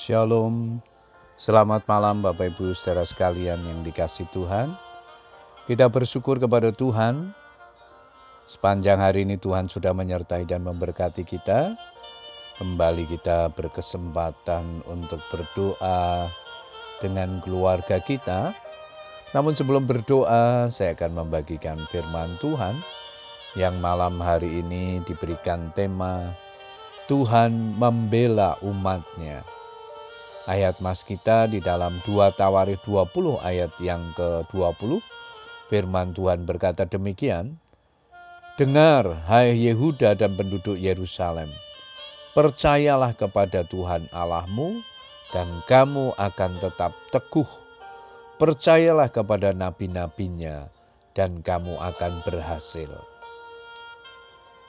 Shalom, selamat malam Bapak Ibu saudara sekalian yang dikasih Tuhan. Kita bersyukur kepada Tuhan, sepanjang hari ini Tuhan sudah menyertai dan memberkati kita. Kembali kita berkesempatan untuk berdoa dengan keluarga kita. Namun sebelum berdoa, saya akan membagikan firman Tuhan yang malam hari ini diberikan tema Tuhan membela umatnya. Ayat mas kita di dalam 2 Tawarikh 20 ayat yang ke-20, firman Tuhan berkata demikian, Dengar, hai Yehuda dan penduduk Yerusalem, Percayalah kepada Tuhan Allahmu dan kamu akan tetap teguh. Percayalah kepada nabi-nabinya dan kamu akan berhasil.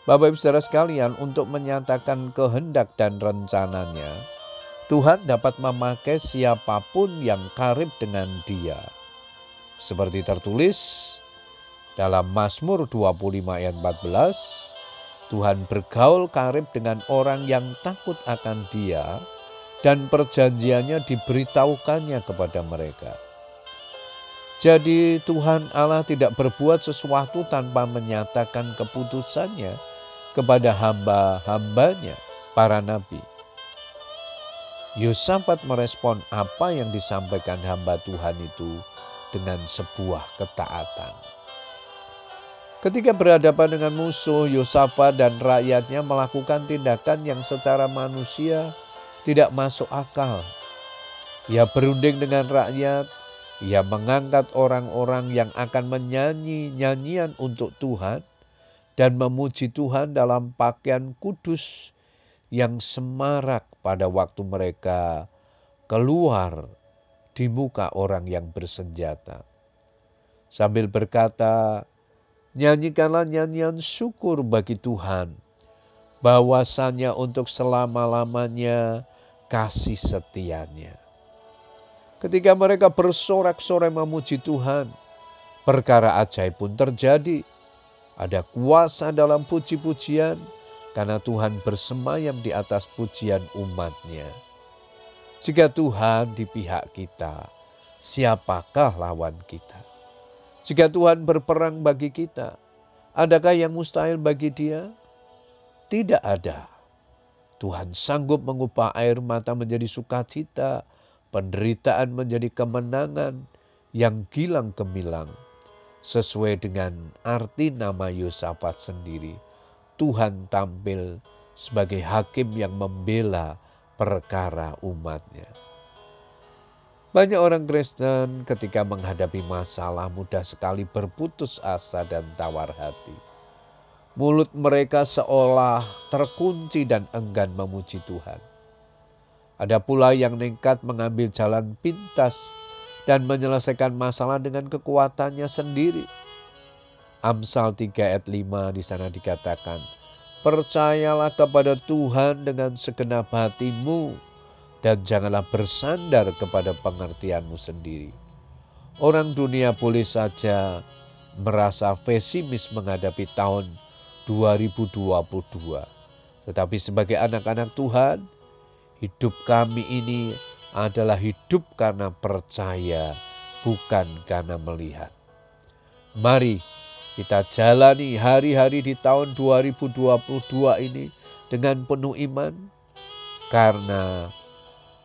Bapak Ibu Saudara sekalian, untuk menyatakan kehendak dan rencananya, Tuhan dapat memakai siapa pun yang karib dengan dia. Seperti tertulis dalam Mazmur 25 ayat 14, Tuhan bergaul karib dengan orang yang takut akan Dia, dan perjanjiannya diberitahukannya kepada mereka. Jadi, Tuhan Allah tidak berbuat sesuatu tanpa menyatakan keputusannya kepada hamba-hambanya, para nabi. Yosafat merespon apa yang disampaikan hamba Tuhan itu dengan sebuah ketaatan. Ketika berhadapan dengan musuh, Yosafat dan rakyatnya melakukan tindakan yang secara manusia tidak masuk akal. Ia berunding dengan rakyat, ia mengangkat orang-orang yang akan menyanyi nyanyian untuk Tuhan dan memuji Tuhan dalam pakaian kudus yang semarak pada waktu mereka keluar di muka orang yang bersenjata. Sambil berkata, Nyanyikanlah nyanyian syukur bagi Tuhan, bahwasanya untuk selama-lamanya kasih setianya. Ketika mereka bersorak-sorai memuji Tuhan, perkara ajaib pun terjadi. Ada kuasa dalam puji-pujian, karena Tuhan bersemayam di atas pujian umatnya. Jika Tuhan di pihak kita, siapakah lawan kita? Jika Tuhan berperang bagi kita, adakah yang mustahil bagi Dia? Tidak ada. Tuhan sanggup mengubah air mata menjadi sukacita, penderitaan menjadi kemenangan, yang gilang gemilang. Sesuai dengan arti nama Yosafat sendiri, Tuhan tampil sebagai hakim yang membela perkara umatnya. Banyak orang Kristen ketika menghadapi masalah mudah sekali berputus asa dan tawar hati. Mulut mereka seolah terkunci dan enggan memuji Tuhan. Ada pula yang nekat mengambil jalan pintas dan menyelesaikan masalah dengan kekuatannya sendiri. Amsal 3 ayat 5 di sana dikatakan, Percayalah kepada Tuhan dengan segenap hatimu dan janganlah bersandar kepada pengertianmu sendiri. Orang dunia boleh saja merasa pesimis menghadapi tahun 2022. Tetapi sebagai anak-anak Tuhan, hidup kami ini adalah hidup karena percaya, bukan karena melihat. Mari kita jalani hari-hari di tahun 2022 ini dengan penuh iman, karena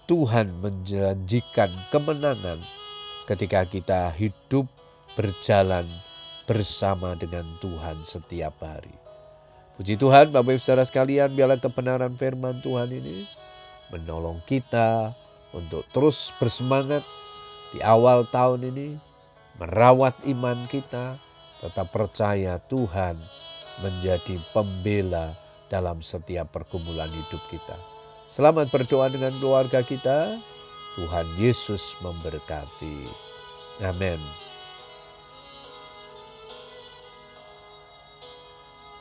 Tuhan menjanjikan kemenangan ketika kita hidup berjalan bersama dengan Tuhan setiap hari. Puji Tuhan, Bapak Ibu Saudara sekalian, biarlah kebenaran firman Tuhan ini menolong kita untuk terus bersemangat di awal tahun ini, merawat iman kita, tetap percaya Tuhan menjadi pembela dalam setiap pergumulan hidup kita. Selamat berdoa dengan keluarga kita. Tuhan Yesus memberkati. Amin.